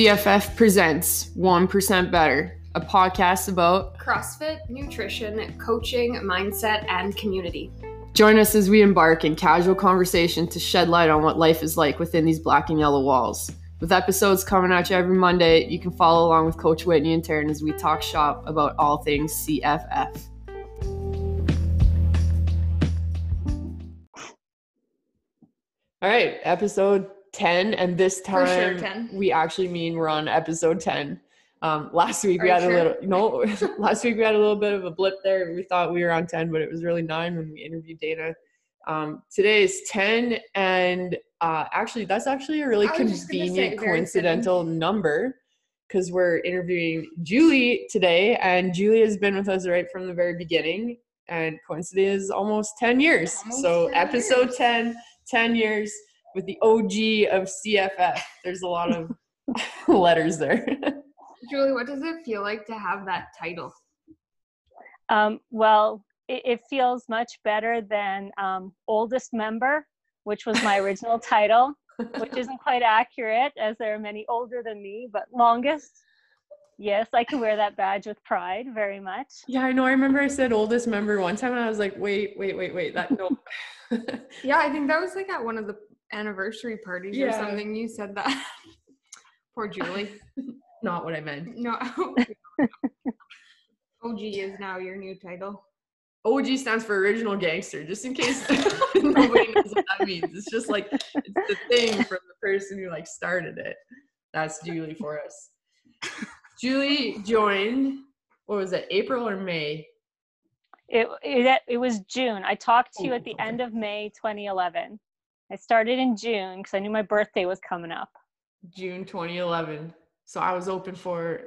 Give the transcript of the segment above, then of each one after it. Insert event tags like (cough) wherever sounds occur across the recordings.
CFF presents 1% Better, a podcast about CrossFit, nutrition, coaching, mindset, and community. Join us as we embark in casual conversation to shed light on what life is like within these black and yellow walls. With episodes coming at you every Monday, you can follow along with Coach Whitney and Taryn as we talk shop about all things CFF. All right, episode 10 and this time sure, 10. we actually mean we're on episode 10 um last week Are we had sure? a little no (laughs) last week we had a little bit of a blip there we thought we were on 10 but it was really 9 when we interviewed dana um today is 10 and uh actually that's actually a really I was just gonna say, convenient coincidental number because we're interviewing julie today and julie has been with us right from the very beginning and coincidentally is almost 10 years Almost so 10 episode years. 10 10 years with the OG of CFF. There's a lot of (laughs) letters there. (laughs) Julie, what does it feel like to have that title? Um, well, it, it feels much better than um, oldest member, which was my original (laughs) title, which isn't quite accurate as there are many older than me, but longest. Yes, I can wear that badge with pride very much. yeah, I know. I remember I said oldest member one time and I was like, wait, wait, wait, wait. That no. Yeah, I think that was like at one of the anniversary parties or something. You said that. (laughs) Poor Julie. (laughs) Not what I meant. No. (laughs) OG is now your new title. OG stands for original gangster, just in case nobody knows what that means. It's just like it's the thing from the person who like started it. That's Julie for us. Julie joined. What was it? April or May? It, it, it was June. I talked to you Oh, at the end of May 2011. I started in June because I knew my birthday was coming up. June 2011. So I was open for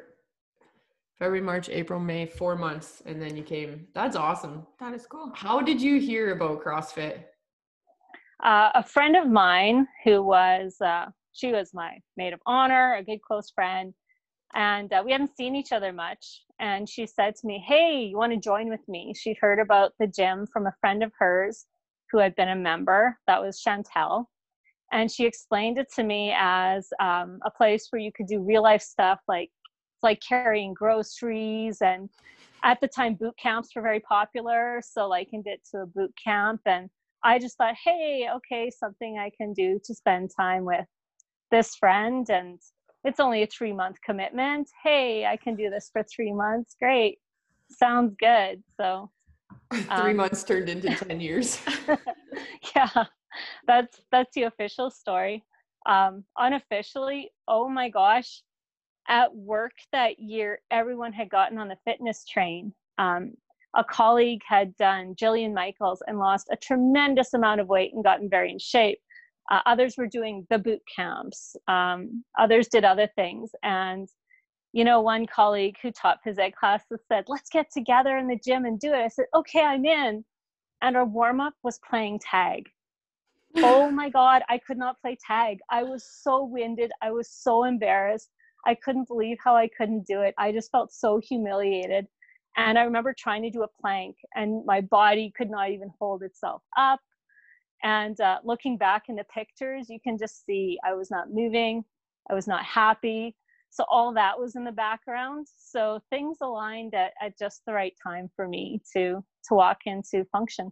February, March, April, May, four months, and then you came. That's awesome. That is cool. How did you hear about CrossFit? uh, a friend of mine who was uh, she was my maid of honor a good close friend and uh, we hadn't seen each other much and she said to me hey you want to join with me she'd heard about the gym from a friend of hers who had been a member that was chantel and she explained it to me as um, a place where you could do real life stuff like like carrying groceries and at the time boot camps were very popular so I can get to a boot camp and I just thought, hey, okay, something I can do to spend time with this friend. And it's only a three month commitment. Hey, I can do this for three months. Great. Sounds good. So, (laughs) Three Um, months turned into (laughs) 10 years. (laughs) yeah, that's that's the official story. Um, unofficially, oh my gosh, at work that year, everyone had gotten on the fitness train. Um, a colleague had done Jillian Michaels and lost a tremendous amount of weight and gotten very in shape. Uh, others were doing the boot camps. Um, others did other things. And, you know, one colleague who taught phys ed classes said, let's get together in the gym and do it. I said, okay, I'm in. And our warm up was playing tag. Oh my (laughs) God, I could not play tag. I was so winded. I was so embarrassed. I couldn't believe how I couldn't do it. I just felt so humiliated. And I remember trying to do a plank, and my body could not even hold itself up. And uh, looking back in the pictures, you can just see I was not moving, I was not happy. So all that was in the background. So things aligned at, at just the right time for me to to walk into function.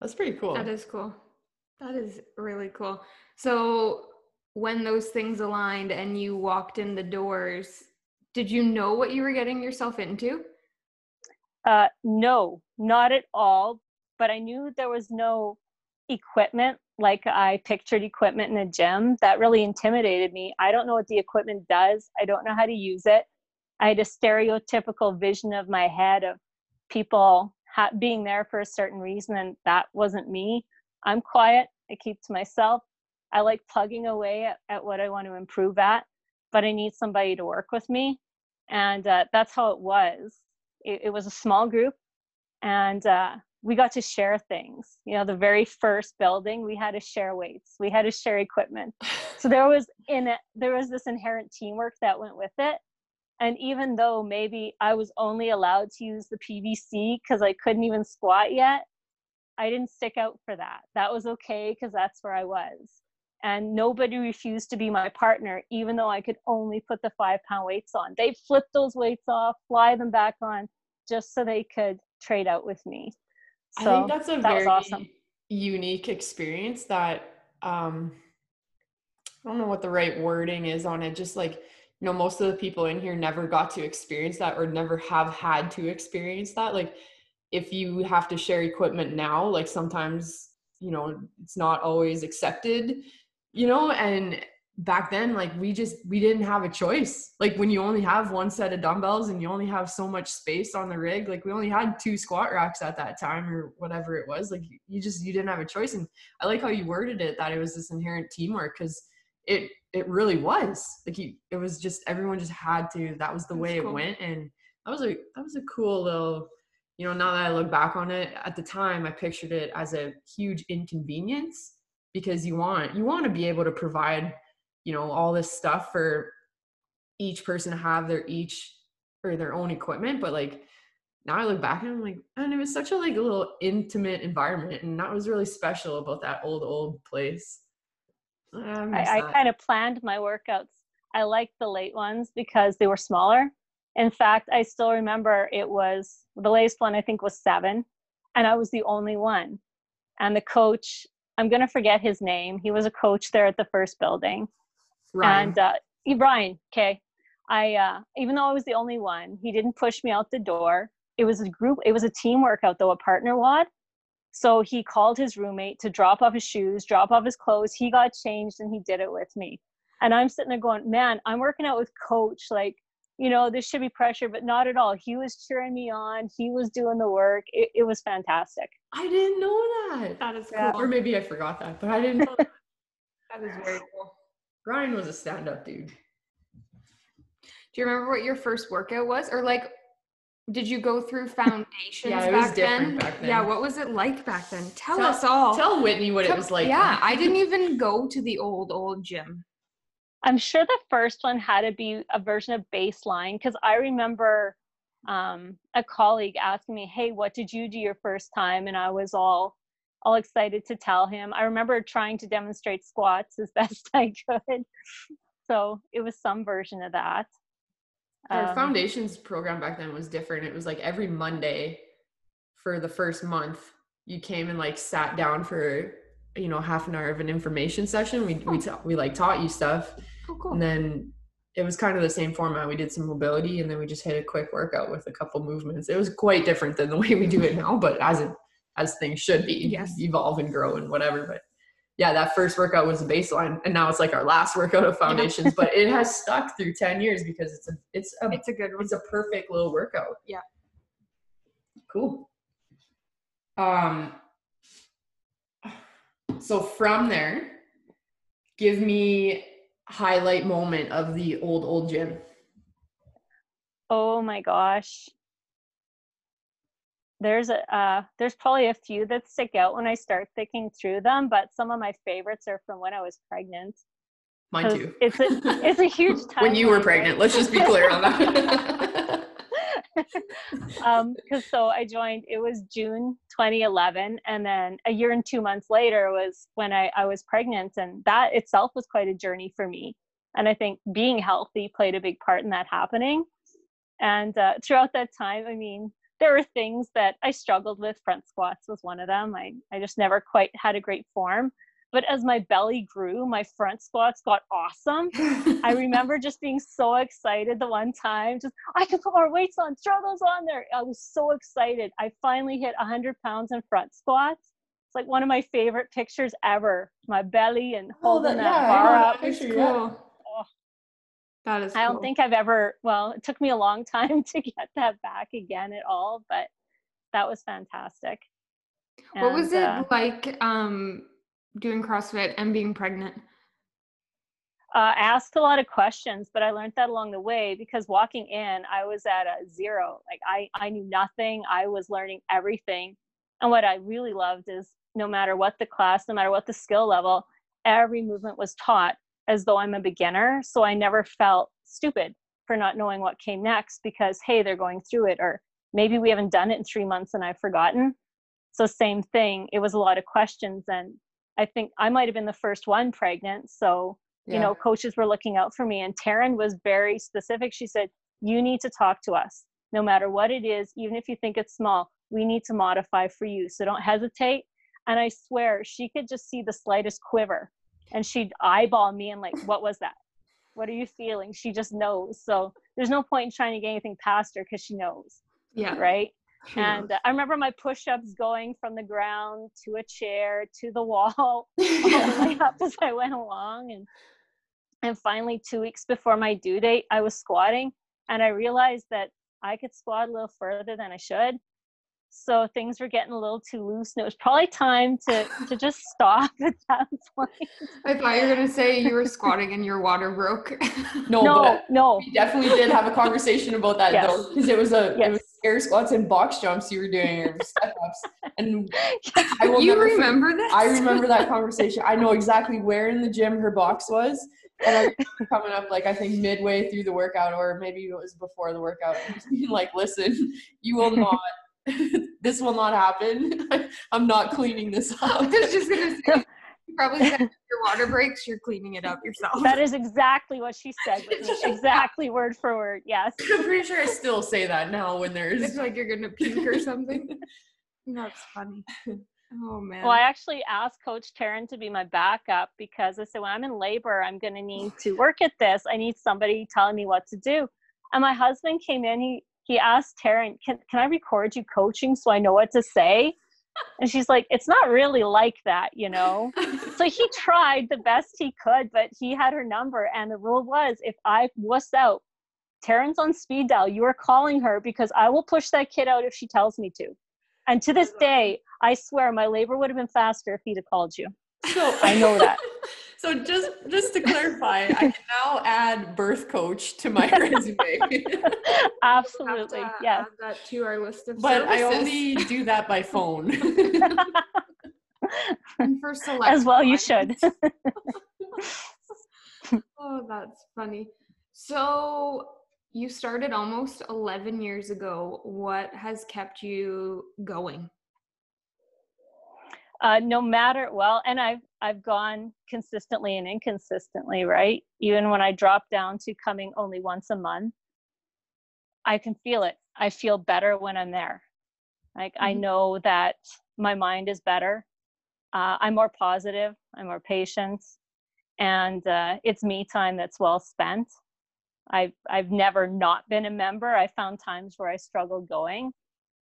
That's pretty cool. That is cool. That is really cool. So when those things aligned and you walked in the doors, did you know what you were getting yourself into? Uh, no, not at all. But I knew there was no equipment like I pictured equipment in a gym. That really intimidated me. I don't know what the equipment does, I don't know how to use it. I had a stereotypical vision of my head of people ha- being there for a certain reason, and that wasn't me. I'm quiet, I keep to myself. I like plugging away at, at what I want to improve at, but I need somebody to work with me. And uh, that's how it was it, it was a small group and uh, we got to share things. You know the very first building we had to share weights. We had to share equipment. (laughs) So there was in it there was this inherent teamwork that went with it. And even though maybe i was only allowed to use the pvc because i couldn't even squat yet i didn't stick out for that. That was okay because that's where i was. And nobody refused to be my partner, even though I could only put the five pound weights on. They flip those weights off, fly them back on, just so they could trade out with me. So I think that's a that very awesome. unique experience that um I don't know what the right wording is on it. Just like, you know, most of the people in here never got to experience that or never have had to experience that. Like if you have to share equipment now, like sometimes, you know, it's not always accepted, you know, and back then like we just we didn't have a choice. Like when you only have one set of dumbbells and you only have so much space on the rig like we only had two squat racks at that time or whatever it was like you just you didn't have a choice. And i like how you worded it that it was this inherent teamwork because it it really was. Like you it was just everyone just had to that was the That's way cool. it went. And that was a that was a cool little you know now that i look back on it at the time i pictured it as a huge inconvenience because you want you want to be able to provide you know all this stuff for each person to have their each or their own equipment but like now i look back and i'm like and it was such a like a little intimate environment and that was really special about that old old place I, I, I kind of planned my workouts. I liked the late ones because they were smaller. In fact, I still remember it was the latest one, I think, was seven, and I was the only one. And the coach, I'm going to forget his name. He was a coach there at the first building. Ryan. And uh, he- Brian, okay. I, uh, even though I was the only one, he didn't push me out the door. It was a group, it was a team workout, though, a partner WOD. So he called his roommate to drop off his shoes, drop off his clothes. He got changed and he did it with me. And I'm sitting there going, man, I'm working out with coach. Like, you know, this should be pressure, but not at all. He was cheering me on. He was doing the work. It, it was fantastic. I didn't know that. That is Yeah. cool. Or maybe I forgot that, but I didn't know (laughs) that. That is very cool. Ryan was a stand up dude. Do you remember what your first workout was? Or like did you go through foundations (laughs) Yeah, it was back, different then? back then. Yeah, what was it like back then? Tell, Tell- us all. Tell Whitney what it was like. Yeah, I (laughs) didn't even go to the old old gym. I'm sure the first one had to be a version of baseline because I remember um, a colleague asking me, "Hey, what did you do your first time?" And I was all all excited to tell him. I remember trying to demonstrate squats as (laughs) best I could. So it was some version of that. Our Um, foundations program back then was different. It was like every Monday for the first month, you came and like sat down for you know half an hour of an information session. We we ta- we like taught you stuff, Oh, cool. and then it was kind of the same format. We did some mobility, and then we just hit a quick workout with a couple movements. It was quite different than the way we do it now, but as it as things should be, Yes. evolve and grow and whatever. But yeah, that first workout was a baseline, and now it's like our last (laughs) workout of foundations. but it has stuck through ten years because it's a it's a it's a good one. it's a perfect little workout. Yeah. Cool. Um so from there, give me highlight moment of the old old gym. Oh my gosh. There's a uh, there's probably a few that stick out when I start thinking through them, but some of my favorites are from when I was pregnant. Mine too. It's a it's a huge time. (laughs) when you were pregnant. Let's just be clear on that. (laughs) um because so i joined it was june 2011 and then a year and two months later was when i i was pregnant and that itself was quite a journey for me and i think being healthy played a big part in that happening and uh, throughout that time i mean there were things that i struggled with front squats was one of them i i just never quite had a great form but as my belly grew my front squats got awesome I (laughs) remember just being so excited the one time, just I can put more weights on, throw those on there. I was so excited. I finally hit 100 pounds in front squats. It's like one of my favorite pictures ever. My belly and Oh, holding that- that, yeah, bar know up. that That's picture, yeah. cool. That is I don't cool. think I've ever, well, it took me a long (laughs) time to get that back again at all, but that was fantastic. What was it uh, like um doing CrossFit and being pregnant? uh, I asked a lot of questions, but I learned that along the way because walking in, I was at a zero. Like I, I knew nothing. I was learning everything. And what I really loved is no matter what the class, no matter what the skill level, every movement was taught as though I'm a beginner. So I never felt stupid for not knowing what came next because, hey, they're going through it, or maybe we haven't done it in three months and I've forgotten. So, same thing. It was a lot of questions. And I think I might have been the first one pregnant. So, you know, coaches were looking out for me. And Taryn was very specific. She said, You need to talk to us no matter what it is, even if you think it's small. We need to modify for you. So don't hesitate. And I swear, she could just see the slightest quiver and she'd eyeball me and, like, what was that? What are you feeling? She just knows. So there's no point in trying to get anything past her because she knows. Yeah. Right. And uh, I remember my push ups going from the ground to a chair to the wall (laughs) all (laughs) the way up as I went along. And and finally, two weeks before my due date, I was squatting and I realized that I could squat a little further than I should so things were getting a little too loose and it was probably time to to just stop (laughs) at that point I thought you were gonna say you were squatting and your water broke. (laughs) no, no but no we definitely did have a conversation about that Yes. though, because it was a Yes. it was air squats and box jumps you were doing or step ups, and (laughs) I will you never forget- remember this? I remember that conversation. I know exactly where in the gym her box was. And I remember coming up like I think midway through the workout or maybe it was before the workout and just being like, listen, you will not (laughs) this will not happen. (laughs) I'm not cleaning this (laughs) I up. was just gonna say. You probably said if your water breaks, you're cleaning it up yourself. that is exactly what she said exactly word for word yes I'm pretty sure I still say that now when it's there's like you're gonna puke or something. That's funny. Oh man. well i actually asked coach taryn to be my backup because i said when i'm in labor i'm going to need to work at this i need somebody telling me what to do and my husband came in he he asked taryn can, can i record you coaching so i know what to say and she's like it's not really like that you know (laughs) so he tried the best he could, but he had her number. And the rule was if I wuss out, Taryn's on speed dial, you are calling her because I will push that kid out if she tells me to. And to this day, I swear my labor would have been faster if he'd have called you. so I know that. (laughs) So just just to clarify, I can now add birth coach to my (laughs) resume. (laughs) Absolutely. Have to Yes. Add that to our list of but I only do that by phone. And for (laughs) select As well, you should. oh, that's funny. So you started almost 11 years ago. What has kept you going? uh, no matter well and i've i've gone consistently and inconsistently right? Even when i drop down to coming only once a month i can feel it. I feel better when i'm there. Like i Mhm. know that my mind is better. Uh, i'm more positive i'm more patient and uh, it's me time that's well spent. I've i've never not been a member. I found times where i struggled going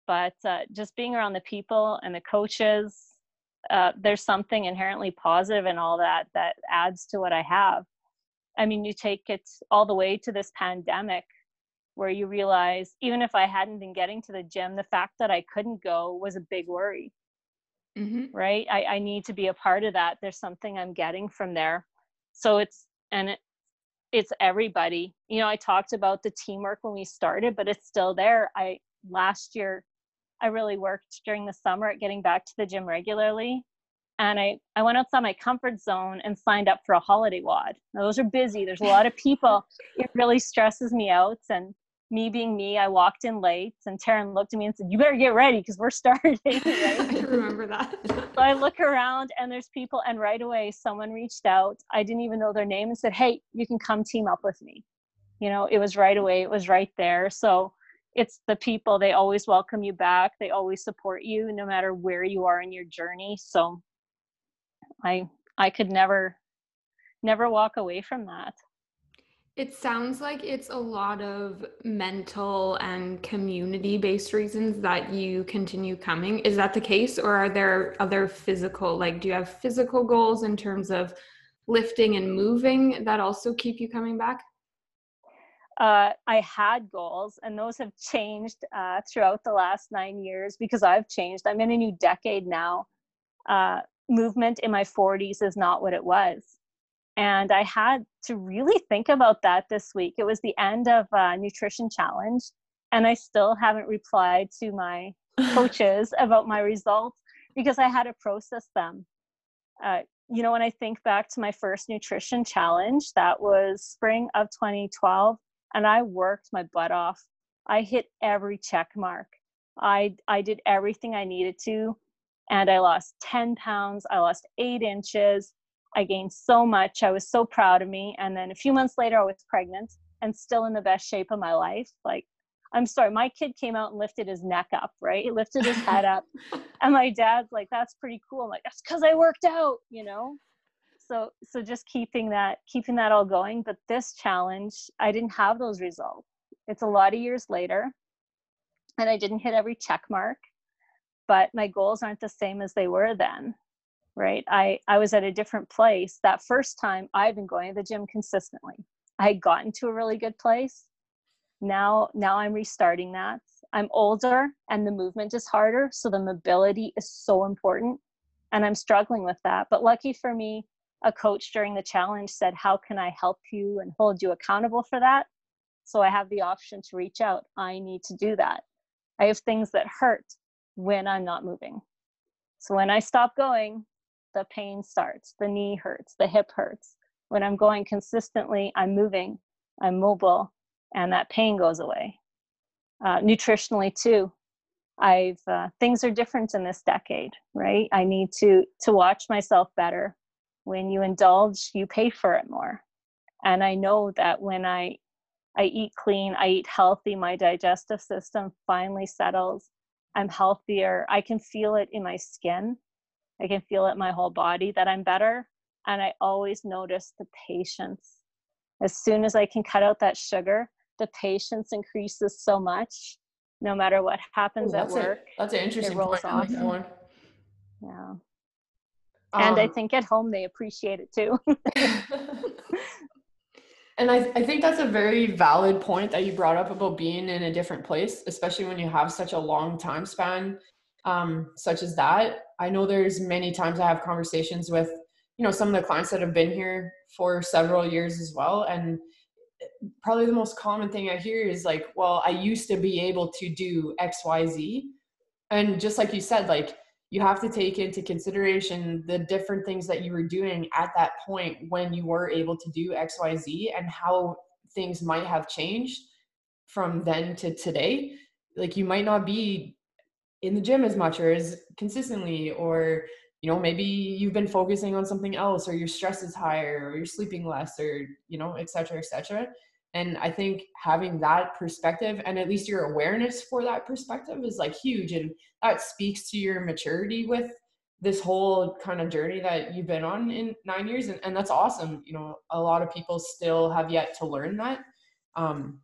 but uh, just being around the people and the coaches uh, there's something inherently positive in all that that adds to what I have. I mean, you take it all the way to this pandemic where you realize even if I hadn't been getting to the gym, the fact that I couldn't go was a big worry, Mm-hmm. right? I, I need to be a part of that. There's something I'm getting from there. So it's, and it, it's everybody. You know, I talked about the teamwork when we started, but it's still there. I, last year, I really worked during the summer at getting back to the gym regularly. And I, I went outside my comfort zone and signed up for a holiday WOD. Now, those are busy. There's a lot of people. It really stresses me out. And me being me, I walked in late and Taryn looked at me and said, You better get ready because we're (laughs) starting. (laughs) I right? remember that. so I look around and there's people, and right away someone reached out. I didn't even know their name and said, Hey, you can come team up with me. You know, it was right away, it was right there. So it's the people, they always welcome you back, they always support you no matter where you are in your journey. So I I could never never walk away from that. It sounds like it's a lot of mental and community based reasons that you continue coming. Is that the case? Or are there other physical, like, do you have physical goals in terms of lifting and moving that also keep you coming back? Uh, I had goals, and those have changed uh, throughout the last nine years because I've changed. I'm in a new decade now. Uh, movement in my 40s is not what it was. And I had to really think about that this week. It was the end of uh, Nutrition Challenge, and I still haven't replied to my (laughs) coaches about my results because I had to process them. Uh, you know, when I think back to my first nutrition challenge, that was spring of 2012 and I worked my butt off. I hit every check mark. I I did everything I needed to. and I lost 10 pounds. I lost eight inches. I gained so much. I was so proud of me. And then a few months later, I was pregnant and still in the best shape of my life. Like, I'm sorry, my kid came out and lifted his neck up, right? He lifted his head up. (laughs) And my dad's like, that's pretty cool. I'm like, that's because I worked out, you know? So so just keeping that, keeping that all going. But this challenge, I didn't have those results. It's a lot of years later. And I didn't hit every check mark, but my goals aren't the same as they were then. Right. I, I was at a different place. That first time I've been going to the gym consistently. I had gotten to a really good place now now i'm restarting that i'm older and the movement is harder so the mobility is so important and i'm struggling with that but lucky for me a coach during the challenge said how can i help you and hold you accountable for that so i have the option to reach out i need to do that i have things that hurt when i'm not moving so when i stop going the pain starts the knee hurts the hip hurts when i'm going consistently i'm moving i'm mobile and that pain goes away. Uh, nutritionally too, I've uh, things are different in this decade, right? I need to to watch myself better. When you indulge, you pay for it more, and I know that when I I eat clean, I eat healthy, my digestive system finally settles. I'm healthier. I can feel it in my skin. I can feel it in my whole body that I'm better. And I always notice the patience. As soon as I can cut out that sugar, the patience increases so much no matter what happens oh, at work. A, that's an interesting point. I like that one. Yeah. And um, I think at home they appreciate it too. (laughs) (laughs) and I, I think that's a very valid point that you brought up about being in a different place, especially when you have such a long time span, um, such as that. I know there's many times I have conversations with, you know, some of the clients that have been here for several years as well. And probably the most common thing I hear is like, well, I used to be able to do XYZ. And just like you said, like you have to take into consideration the different things that you were doing at that point when you were able to do XYZ and how things might have changed from then to today. Like you might not be in the gym as much or as consistently or you know maybe you've been focusing on something else or your stress is higher or you're sleeping less or you know et cetera et cetera and i think having that perspective and at least your awareness for that perspective is like huge and that speaks to your maturity with this whole kind of journey that you've been on in nine years and, and that's awesome you know a lot of people still have yet to learn that um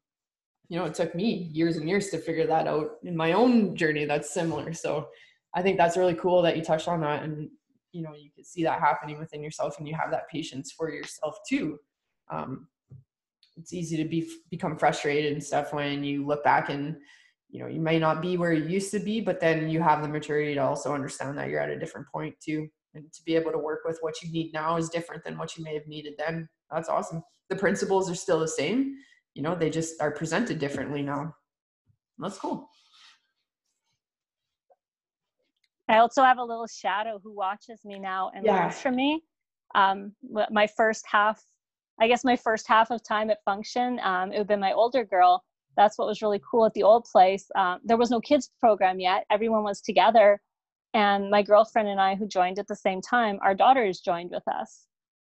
you know it took me years and years to figure that out in my own journey that's similar so I think that's really cool that you touched on that and you know you could see that happening within yourself and you have that patience for yourself too. Um, it's easy to be become frustrated and stuff when you look back and you know you may not be where you used to be but then you have the maturity to also understand that you're at a different point too. And to be able to work with what you need now is different than what you may have needed then. That's awesome. The principles are still the same. You know they just are presented differently now. That's cool. I also have a little shadow who watches me now and yeah. learns from me. Um, my first half, I guess my first half of time at function, um, it would be my older girl. That's what was really cool at the old place. Um, there was no kids program yet. Everyone was together. And my girlfriend and I, who joined at the same time, our daughters joined with us.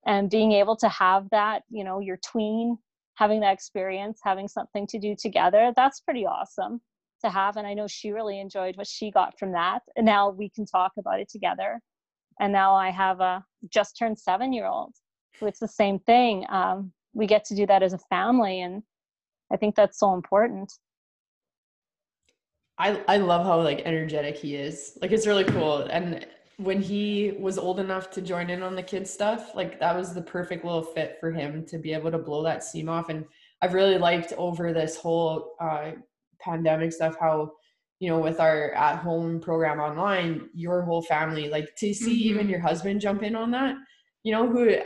And being able to have that, you know, your tween, having that experience, having something to do together, that's pretty awesome to have and i know she really enjoyed what she got from that and now we can talk about it together and now i have a just turned seven year old it's the same thing. Um, we get to do that as a family and i think that's so important. I, I love how like energetic he is. Like it's really cool. And when he was old enough to join in on the kids stuff like that was the perfect little fit for him to be able to blow that steam off. And i've really liked over this whole uh, pandemic stuff how you know with our at home program online your whole family like to see mm-hmm. even your husband jump in on that you know who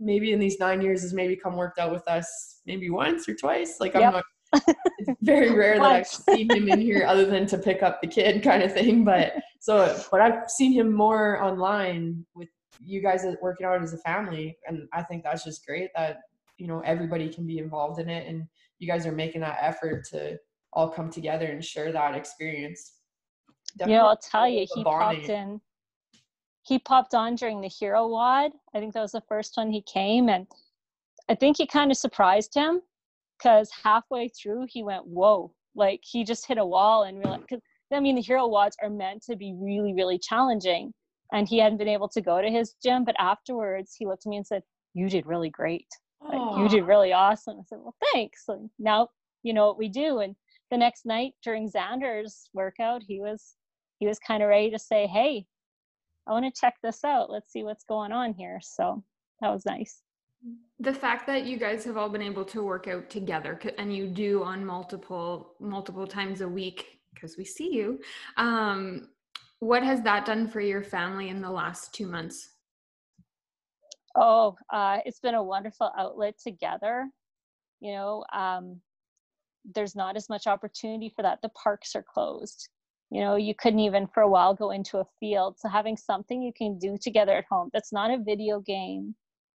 maybe in these nine years has maybe come worked out with us maybe once or twice like i'm not it's very (laughs) rare that I've seen him in here other than to pick up the kid (laughs) kind of thing. But (laughs) so, but I've seen him more online with you guys working out as a family. And I think that's just great that, you know, everybody can be involved in it. And you guys are making that effort to all come together and share that experience. Definitely yeah, I'll tell you, he popped in. He popped on during the hero WOD. I think that was the first one he came, and I think he kind of surprised him because halfway through he went, "Whoa!" Like he just hit a wall and realized. Cause, I mean, the hero WODs are meant to be really, really challenging, and he hadn't been able to go to his gym. But afterwards, he looked at me and said, "You did really great. Like, you did really awesome." I said, "Well, thanks." Now you know what we do, and the next night during Xander's workout, he was he was kind of ready to say, "Hey, I want to check this out. Let's see what's going on here." So that was nice. The fact that you guys have all been able to work out together and you do on multiple multiple times a week because we see you. Um, what has that done for your family in the last two months? Oh, uh, it's been a wonderful outlet together. You know, um, there's not as much opportunity for that. The parks are closed. You know, you couldn't even for a while go into a field. So having something you can do together at home that's not a video game,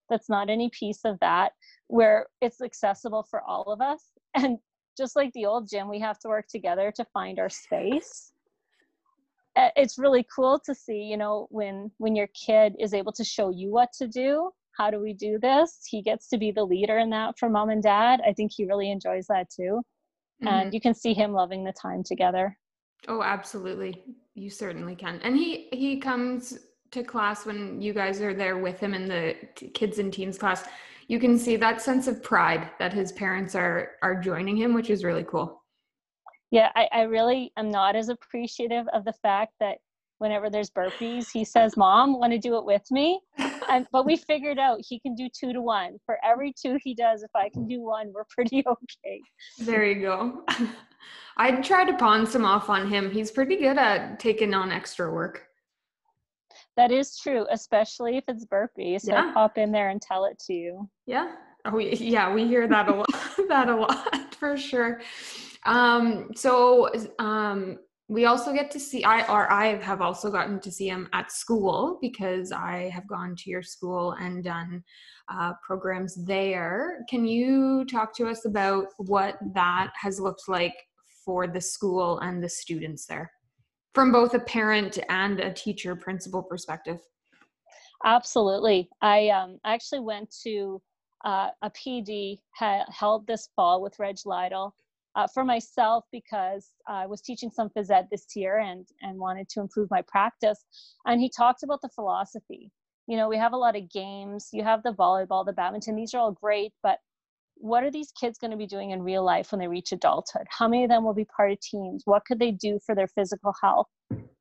that's not any piece of that, where it's accessible for all of us. (laughs) And just like the old gym, we have to work together to find our space. It's really cool to see, you know, when when your kid is able to show you what to do. How do we do this? He gets to be the leader in that for mom and dad. I think he really enjoys that too. Mm-hmm. And you can see him loving the time together. Oh, absolutely. You certainly can. And he he comes to class when you guys are there with him in the kids and teens class you can see that sense of pride that his parents are are joining him which is really cool yeah i, I really am not as appreciative of the fact that whenever there's burpees he says mom want to do it with me and, but we figured out he can do two to one for every two he does if i can do one we're pretty (laughs) okay there you go (laughs) i'd try to pawn some off on him he's pretty good at taking on extra work that is true, especially if it's burpees. So yeah. pop in there and tell it to you. Yeah. Oh yeah, we hear that a lot. (laughs) that a lot for sure. Um, so um, we also get to see I or I have also gotten to see him at school because I have gone to your school and done uh, programs there. Can you talk to us about what that has looked like for the school and the students there? from both a parent and a teacher principal perspective absolutely i um, actually went to uh, a pd ha- held this fall with reg lytle uh, for myself because i was teaching some phys ed this year and and wanted to improve my practice and he talked about the philosophy you know we have a lot of games you have the volleyball the badminton these are all great but what are these kids going to be doing in real life when they reach adulthood? How many of them will be part of teams? What could they do for their physical health?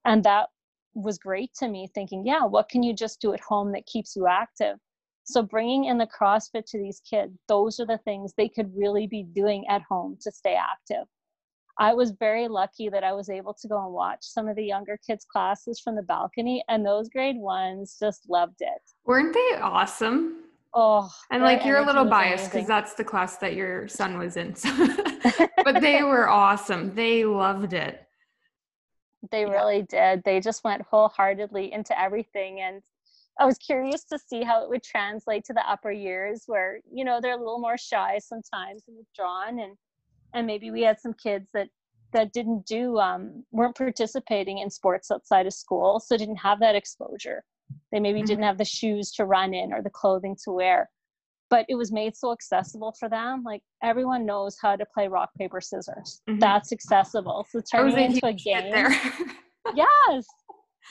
And that was great to me, thinking, yeah, what can you just do at home that keeps you active? So, bringing in the CrossFit to these kids, those are the things they could really be doing at home to stay active. I was very lucky that I was able to go and watch some of the younger kids' classes from the balcony, and those grade ones just loved it. Weren't they awesome? Oh, and like you're a little biased because that's the class that your son was in. (laughs) But they were awesome. They loved it. They yeah. really did. They just went wholeheartedly into everything. And I was curious to see how it would translate to the upper years where, you know, they're a little more shy sometimes and withdrawn. And, and maybe we had some kids that that didn't do um, weren't participating in sports outside of school so didn't have that exposure they maybe mm-hmm. didn't have the shoes to run in or the clothing to wear. But it was made so accessible for them. Like everyone knows how to play rock, paper, scissors. Mm-hmm. That's accessible. So turning it into a game. (laughs) (laughs) yes.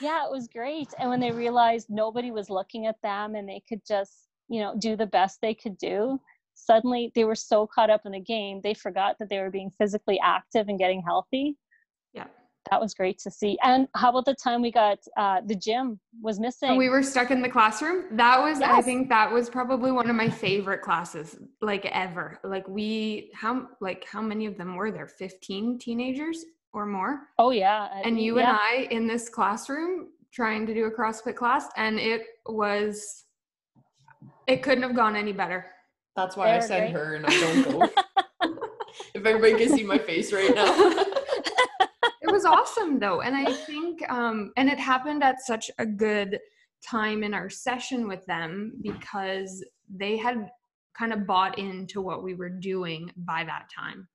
Yeah, it was great. And when they realized nobody was looking at them and they could just, you know, do the best they could do, suddenly they were so caught up in the game, they forgot that they were being physically active and getting healthy Yeah. that was great to see. And how about the time we got uh, the gym was missing? we were stuck in the classroom. That was, yes. I think, that was probably one of my favorite classes, like ever. Like we, how like how many of them were there? Fifteen teenagers or more? Oh yeah. And you yeah. and I in this classroom trying to do a CrossFit class, and it was, it couldn't have gone any better. That's why I said great. her and I don't go. (laughs) if everybody can see my face right now (laughs) it was awesome though and i think um and it happened at such a good time in our session with them because they had kind of bought into what we were doing by that time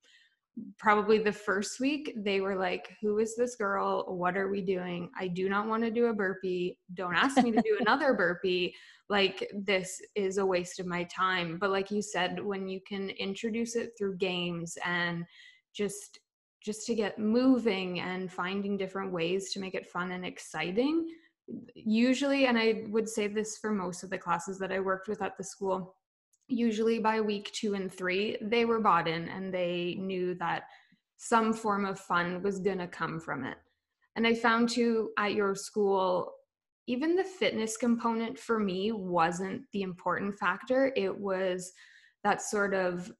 probably the first week they were like who is this girl? What are we doing? I do not want to do a burpee. Don't ask me to do (laughs) another burpee. Like this is a waste of my time. But like you said when you can introduce it through games and just just to get moving and finding different ways to make it fun and exciting usually and i would say this for most of the classes that i worked with at the school usually by week two and three, they were bought in and they knew that some form of fun was going to come from it. And I found too at your school, even the fitness component for me wasn't the important factor. It was that sort of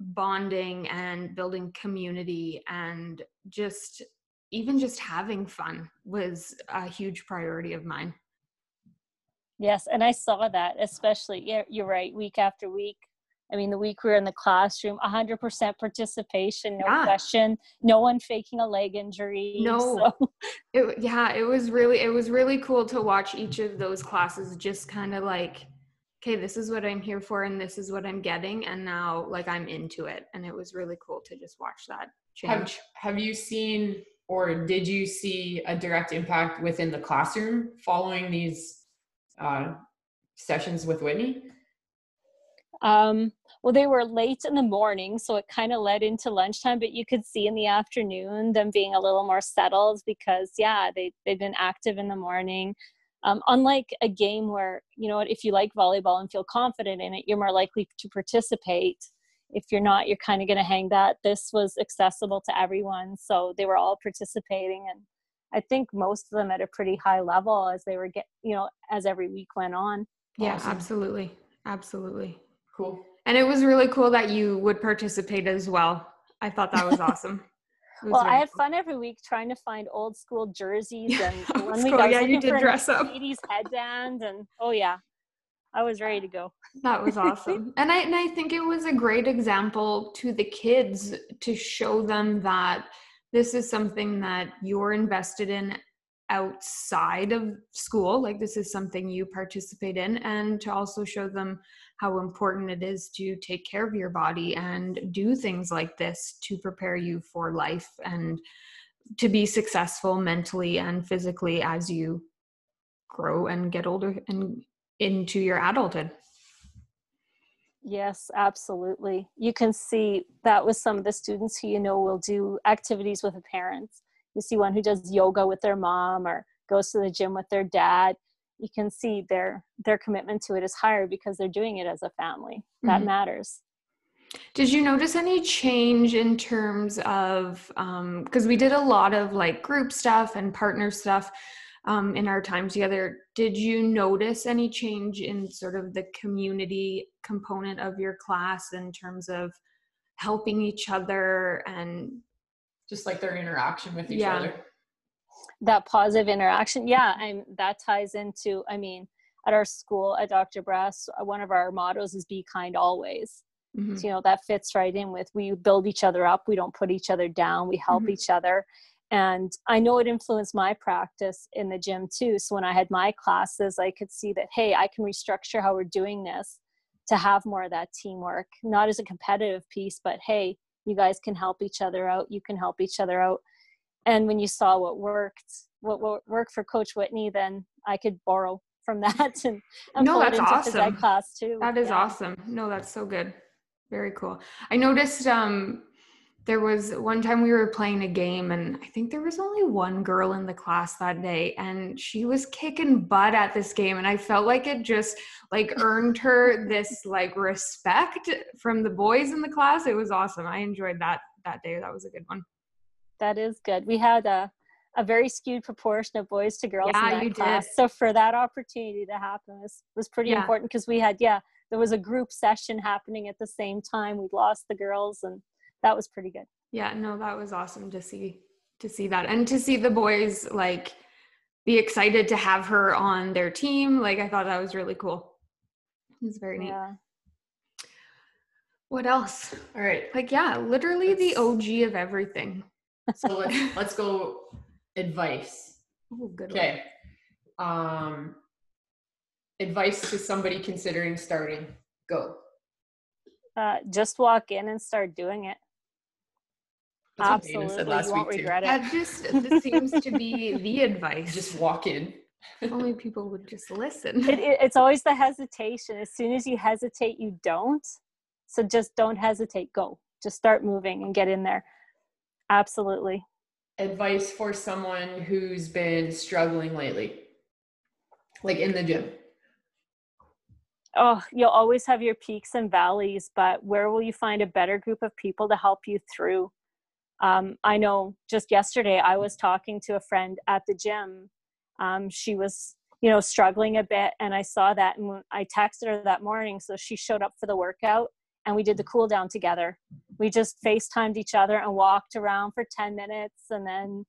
bonding and building community and just even just having fun was a huge priority of mine. Yes, and I saw that, especially, yeah, you're right, week after week. I mean, the week we were in the classroom, 100% participation, no yeah. question, no one faking a leg injury. No, so. it, yeah, it was really, it was really cool to watch each of those classes just kind of like, okay, this is what I'm here for, and this is what I'm getting, and now like I'm into it, and it was really cool to just watch that change. Have, have you seen, or did you see a direct impact within the classroom following these? Uh, sessions with Whitney? Um, well, they were late in the morning, so it kind of led into lunchtime, but you could see in the afternoon them being a little more settled because, yeah, they, they've been active in the morning. Um, unlike a game where, you know, if you like volleyball and feel confident in it, you're more likely to participate. If you're not, you're kind of going to hang that. This was accessible to everyone, so they were all participating and I think most of them at a pretty high level as they were get you know as every week went on. Yeah, um, awesome. absolutely, absolutely. Cool. And it was really cool that you would participate as well. I thought that was (laughs) awesome. well, I had cool. fun every week trying to find old school jerseys (laughs) and one week cool. I yeah, you did dress up. 80s headband and oh yeah, I was ready to go. That was awesome. (laughs) and I and I think it was a great example to the kids to show them that this is something that you're invested in outside of school like this is something you participate in and to also show them how important it is to take care of your body and do things like this to prepare you for life and to be successful mentally and physically as you grow and get older and into your adulthood Yes, absolutely. You can see that with some of the students who you know will do activities with the parents. You see one who does yoga with their mom or goes to the gym with their dad. You can see their their commitment to it is higher because they're doing it as a family. That mm-hmm. matters. Did you notice any change in terms of because um, we did a lot of like group stuff and partner stuff? Um, in our time together. Did you notice any change in sort of the community component of your class in terms of helping each other and just like their interaction with each yeah. other? That positive interaction, yeah, and that ties into. I mean, at our school at Dr. Brass, uh, one of our mottos is "Be kind always." Mm-hmm. So, you know that fits right in with we build each other up. We don't put each other down. We help mm-hmm. each other and i know it influenced my practice in the gym too. So when i had my classes i could see that hey i can restructure how we're doing this to have more of that teamwork not as a competitive piece but hey you guys can help each other out you can help each other out. And when you saw what worked what, what worked for coach whitney then i could borrow from (laughs) that and, and no that's awesome. class too. That is yeah. awesome. No that's so good. Very cool. I noticed um there was one time we were playing a game and i think there was only one girl in the class that day and she was kicking butt at this game and i felt like it just like earned her this like respect from the boys in the class it was awesome i enjoyed that that day that was a good one that is good we had a a very skewed proportion of boys to girls yeah, in that you class. Did. So for that opportunity to happen was was pretty yeah. important because we had yeah there was a group session happening at the same time. We'd lost the girls and that was pretty good. Yeah, no, that was awesome to see to see that and to see the boys like be excited to have her on their team. Like I thought that was really cool. It was very neat. Yeah. What else? All right. Like yeah, literally let's, the OG of everything. So (laughs) let's let's go advice. Oh, good. Okay. Um advice to somebody considering starting. Go. Uh, just walk in and start doing it That's Absolutely, said last you won't week, too. regret it. That just this seems to be the (laughs) advice. Just walk in. If only people would just listen. it, it- it's always the hesitation. As soon as you hesitate, you don't. So just don't hesitate. Go. Just start moving and get in there. Absolutely. Advice for someone who's been struggling lately, like in the gym. Oh, you'll always have your peaks and valleys, but where will you find a better group of people to help you through? Um, I know just yesterday I was talking to a friend at the gym. Um, she was, you know, struggling a bit, and I saw that, and I texted her that morning. So she showed up for the workout, and we did the cool down together. We just FaceTimed each other and walked around for 10 minutes, and then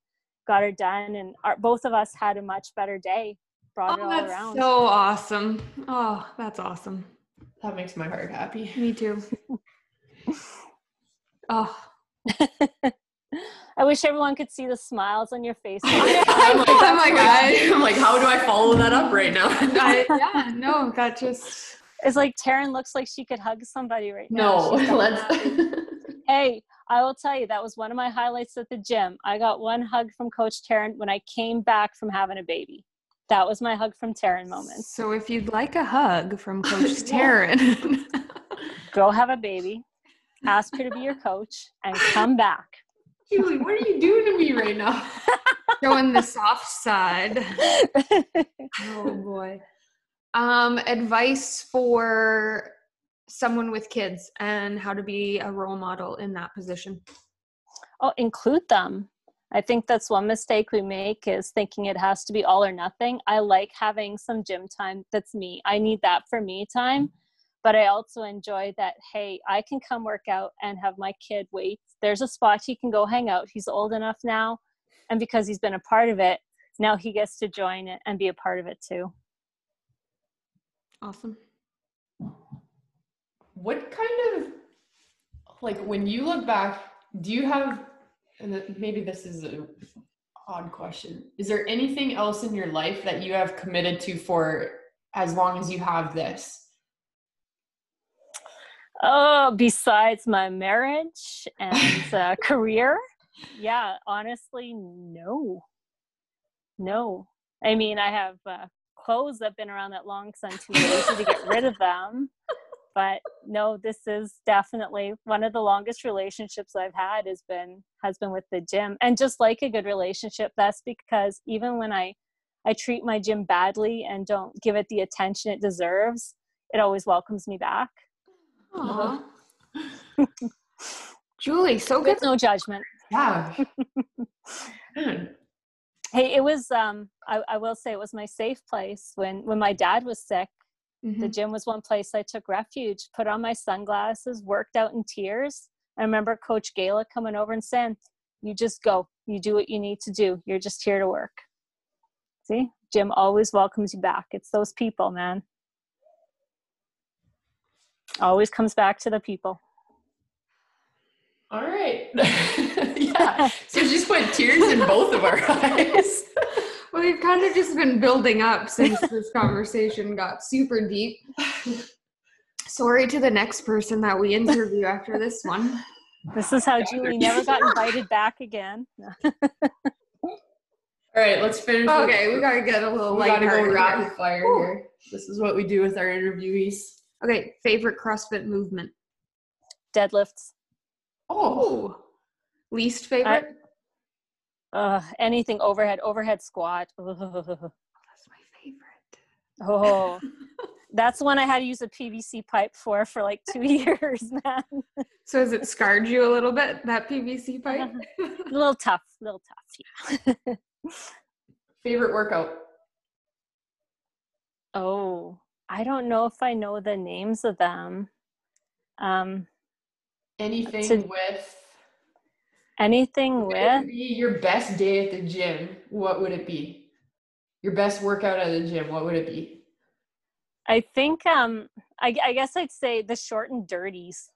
got her done. And our, both of us had a much better day. Brought it Oh, all that's around. so awesome. Oh, that's awesome. That makes my heart happy. Me too. (laughs) Oh, (laughs) I wish everyone could see the smiles on your face. (laughs) I'm like, Oh my God. (laughs) I'm like, how do I follow that up right now? I, yeah, no, that just It's like Taryn looks like she could hug somebody right now. no, let's. Hey, I will tell you, that was one of my highlights at the gym. I got one hug from Coach Taryn when I came back from having a baby. That was my hug from Taryn moment. So if you'd like a hug from Coach Taryn, Go have a baby, ask her to be your coach, and come back. Julie, what are you doing to me right now? (laughs) showing the soft side. Oh boy. Um, advice for someone with kids and how to be a role model in that position. oh, include them. I think that's one mistake we make is thinking it has to be all or nothing. I like having some gym time that's me. I need that for me time. But I also enjoy that, hey, I can come work out and have my kid wait. There's a spot he can go hang out. He's old enough now. And because he's been a part of it, now he gets to join it and be a part of it too. Awesome. What kind of like when you look back, do you have and maybe this is a odd question. Is there anything else in your life that you have committed to for as long as you have this? Oh, besides my marriage and (laughs) uh, career, yeah, honestly, no, no. I mean, I have uh, clothes that've been around that long because I'm too lazy to get rid of them. But no, this is definitely one of the longest relationships I've had has been has been with the gym, and just like a good relationship, that's because even when I I treat my gym badly and don't give it the attention it deserves, it always welcomes me back. Aw. (laughs) Julie, so good. No judgment. Yeah. (laughs) Hey, it was um I, I will say it was my safe place when when my dad was sick. The Mhm. gym was one place I took refuge, put on my sunglasses, worked out in tears. I remember Coach Gala coming over and saying, You just go. You do what you need to do. You're just here to work. See? gym always welcomes you back. It's those people, man. Always comes back to the people. All right. (laughs) yeah. So just put tears in both of our eyes. (laughs) Well, we've kind of just been building up since this conversation got super deep. Sorry to the next person that we interview after this one. This is how Julie never got invited back again. (laughs) All right, let's finish. with- Okay, we gotta get a little we gotta go rapid here. fire here. This is what we do with our interviewees. Okay, favorite CrossFit movement. Deadlifts. Oh, Least favorite. Uh, anything overhead, overhead squat. Ugh. That's my favorite. Oh, (laughs) that's the one I had to use a PVC pipe for for like two (laughs) years, man. So has it scarred you a little bit that PVC pipe? a little tough, a little tough. Yeah. favorite workout. Oh, I don't know if I know the names of them. Um, Anything So- with anything with your best day at the gym? What would it be? Your best workout at the gym? What would it be? I think um I, I guess I'd say the short and dirties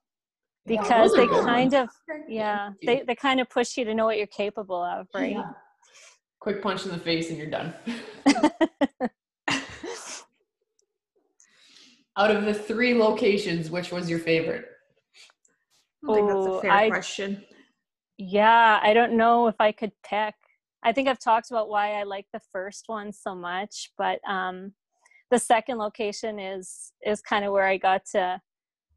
because are they kind ones. of yeah they, they kind of push you to know what you're capable of right Yeah. Quick punch in the face and you're done. (laughs) Out of the three locations, which was your favorite? I think that's Oh, a fair I- question. Yeah, I don't know if I could pick. I think I've talked about why I like the first one so much, but um, the second location is is kind of where I got to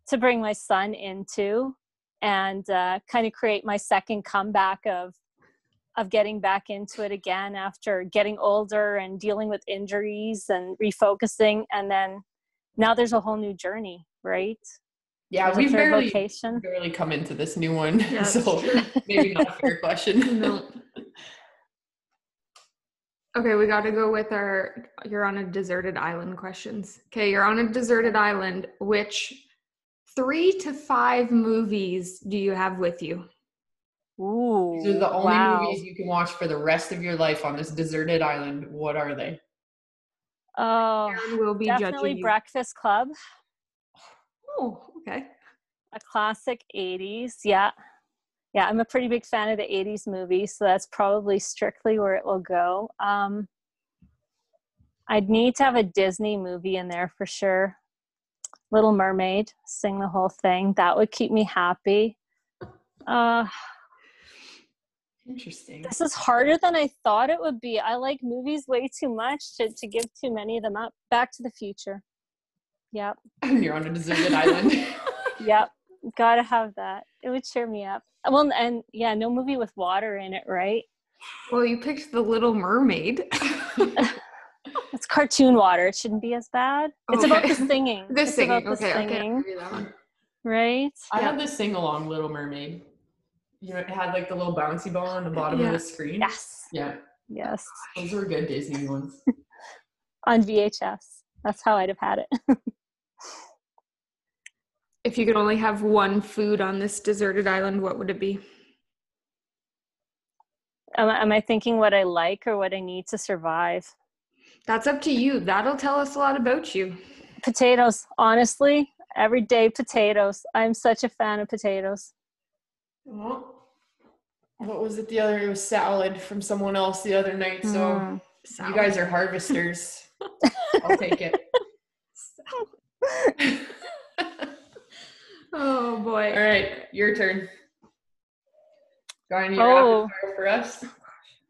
to bring my son into and uh, kind of create my second comeback of of getting back into it again after getting older and dealing with injuries and refocusing and then now there's a whole new journey right Yeah, There's we've third barely location. barely come into this new one, Yeah, (laughs) so true. (laughs) maybe not a fair (laughs) question. No. Okay, we got to go with our you're on a deserted island questions. Okay, you're on a deserted island. Which three to five movies do you have with you? Ooh, These are the only wow. movies you can watch for the rest of your life on this deserted island. What are they? Oh, Aaron will be definitely. Breakfast Club, Oh, okay. a classic 80s. Yeah. Yeah, I'm a pretty big fan of the 80s movies, so that's probably strictly where it will go. Um, I'd need to have a Disney movie in there for sure. Little Mermaid, sing the whole thing. That would keep me happy. Uh, Interesting. this is harder than I thought it would be. I like movies way too much to, to give too many of them up. Back to the Future. Yep. (laughs) You're on a deserted island. (laughs) Yep. Gotta have that. It would cheer me up. Well, and yeah, no movie with water in it, right? Well, you picked The Little Mermaid. (laughs) It's cartoon water. It shouldn't be as bad. It's about the Okay. singing. the it's singing. about the Okay, okay. singing, I'll that one. right? I Yeah. had this sing along Little Mermaid. You know, it had like the little bouncy ball on the bottom Yeah. of the screen. Yes. Yeah, Yes. those were good Disney ones. (laughs) On VHS. That's how I'd have had it. (laughs) If you could only have one food on this deserted island, what would it be? am, I- am I thinking what I like or what I need to survive? That's up to you. That'll tell us a lot about you. Potatoes. Honestly, everyday potatoes. I'm such a fan of potatoes. Well, what was it the other? It was salad from someone else the other night. So Mm. you guys are harvesters. (laughs) I'll take it. (laughs) Oh boy. All right, your turn. Got any Oh. rapid fire for us?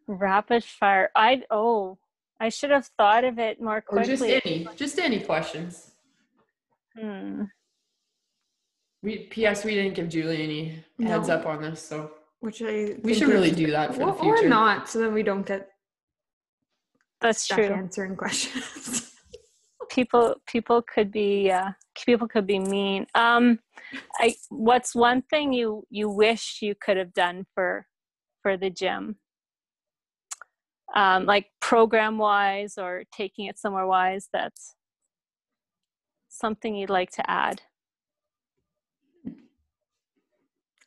Rapid fire. I oh, I should have thought of it more Or quickly. just any, just any questions. Hmm. We P.S. We didn't give Julie any heads No. up on this, so Which I we should really do that for Well, the future. or not, so then we don't get That's stuck true. answering (laughs) questions. people people could be uh, people could be mean um i what's one thing you you wish you could have done for for the gym um like program wise or taking it somewhere wise that's something you'd like to add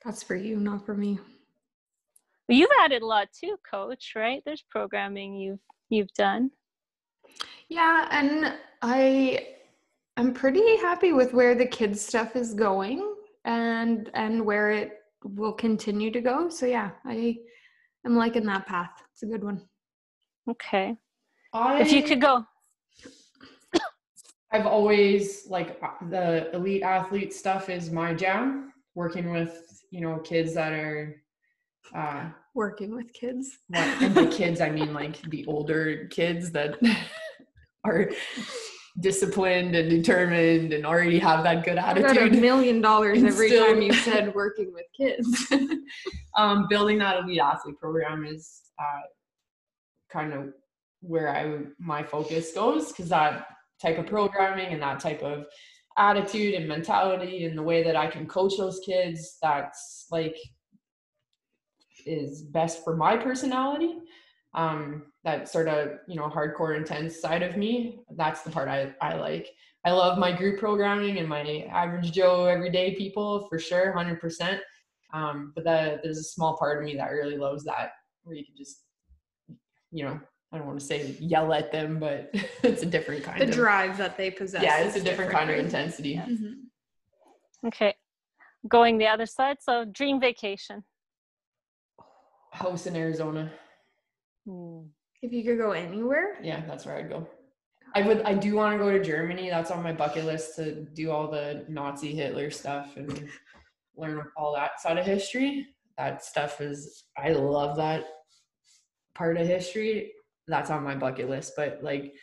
That's for you, not for me. Well, you've added a lot too coach right there's programming you've you've done Yeah, and I I'm pretty happy with where the kids stuff is going and and where it will continue to go. So yeah, I am liking that path. It's a good one. okay I, if you could go I've always like uh, the elite athlete stuff is my jam. Working with you know kids that are, uh, Working with kids. and the kids I mean like the older kids that (laughs) are disciplined and determined and already have that good I got a attitude. million dollars And every still- time you said working with kids. (laughs) (laughs) um, building that elite athlete program is uh, kind of where I my focus goes because that type of programming and that type of attitude and mentality and the way that I can coach those kids that's like is best for my personality. Um, that sort of you know hardcore intense side of me. That's the part I, I like. I love my group programming and my average Joe everyday people for sure, hundred percent. Um, but that there's a small part of me that really loves that, where you can just, you know, I don't want to say yell at them, but (laughs) it's a different kind the of drive that they possess. yeah, it's a different kind of right? intensity. Mhm. okay going the other side so dream vacation House in Arizona, hmm. If you could go anywhere, yeah, that's where I'd go. I would, I do want to go to Germany. That's on my bucket list to do all the Nazi Hitler stuff and (laughs) learn all that side of history. that stuff is I love that part of history. That's on my bucket list, but like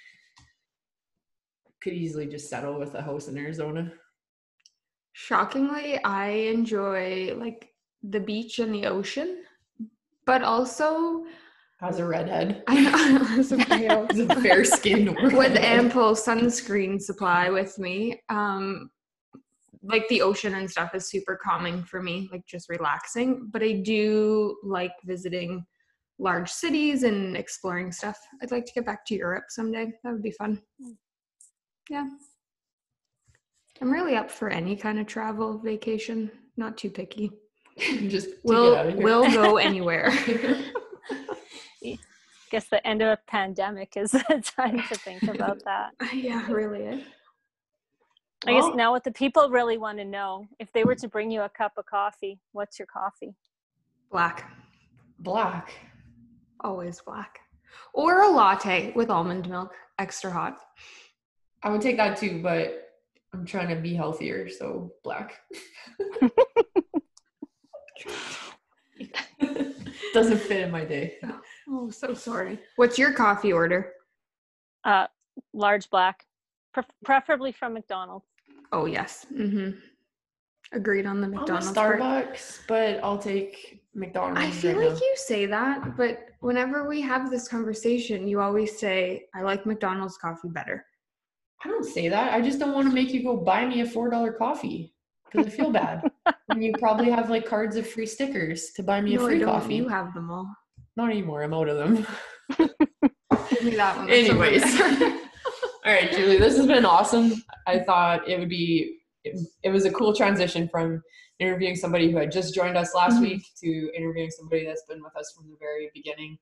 could easily just settle with a house in Arizona. Shockingly, I enjoy like the beach and the ocean, but also as a redhead, (laughs) I know as a (laughs) a fair skinned (laughs) with ample sunscreen supply with me. Um, like the ocean and stuff is super calming for me, like just relaxing. But I do like visiting large cities and exploring stuff. I'd like to get back to Europe someday. That would be fun. Yeah. I'm really up for any kind of travel vacation. Not too picky. (laughs) just We'll get out of here. we'll go (laughs) anywhere. I (laughs) Guess the end of a pandemic is the time to think about that. yeah, really. Is. I guess Well- now what the people really want to know, if they were to bring you a cup of coffee, what's your coffee? Black. black. Always black. Or a latte with almond milk, extra hot. I would take that too, but I'm trying to be healthier, so black. (laughs) Doesn't fit in my day. Oh, so sorry. What's your coffee order? Uh, large black, Pref- preferably from McDonald's. Oh yes. Mm-hmm. Agreed on the I'm a McDonald's. part. Starbucks, but I'll take McDonald's. I feel right like now. you say that, but whenever we have this conversation, you always say, I like McDonald's coffee better. I don't say that. I just don't want to make you go buy me a four dollar coffee because I feel bad. (laughs) and you probably have like cards of free stickers to buy me no, a free coffee. You have them all. Not anymore. I'm out of them. (laughs) Give me that one. Anyways. (laughs) (laughs) All right, Julie, this has been awesome. I thought it would be, it, it was a cool transition from interviewing somebody who had just joined us last Mhm. week to interviewing somebody that's been with us from the very beginning.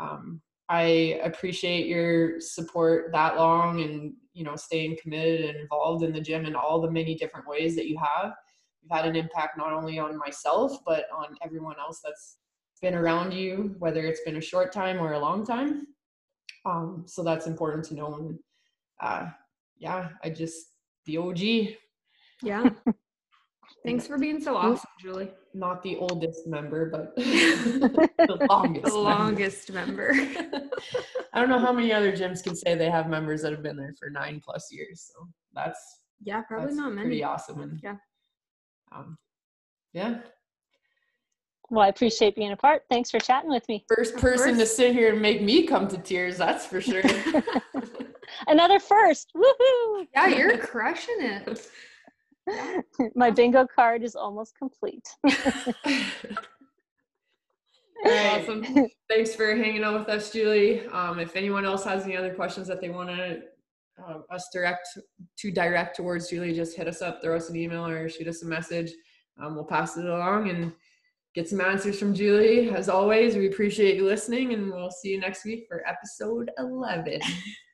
Um, I appreciate your support that long and, you know, staying committed and involved in the gym in all the many different ways that you have. You've had an impact not only on myself, but on everyone else that's been around you, whether it's been a short time or a long time. Um, so that's important to know. And uh, yeah, I just the OG, yeah. (laughs) Thanks for being so awesome, Julie. not the oldest member, but (laughs) (laughs) the longest. The member. longest member. I don't know how many other gyms can say they have members that have been there for nine plus years. So that's Yeah, probably that's not pretty many. awesome. And Yeah. Um, yeah, Well, I appreciate being a part. Thanks for chatting with me. first Of person to sit here and make me come to tears. That's for sure. (laughs) (laughs) Another first. Woohoo! Yeah, you're crushing it. (laughs) My bingo card is almost complete. All right. Awesome. Thanks for hanging out with us, Julie. Um, if anyone else has any other questions that they want to uh, us direct to direct towards Julie, just hit us up, throw us an email, or shoot us a message. Um, we'll pass it along and get some answers from Julie. As always, we appreciate you listening, and we'll see you next week for episode 11. (laughs)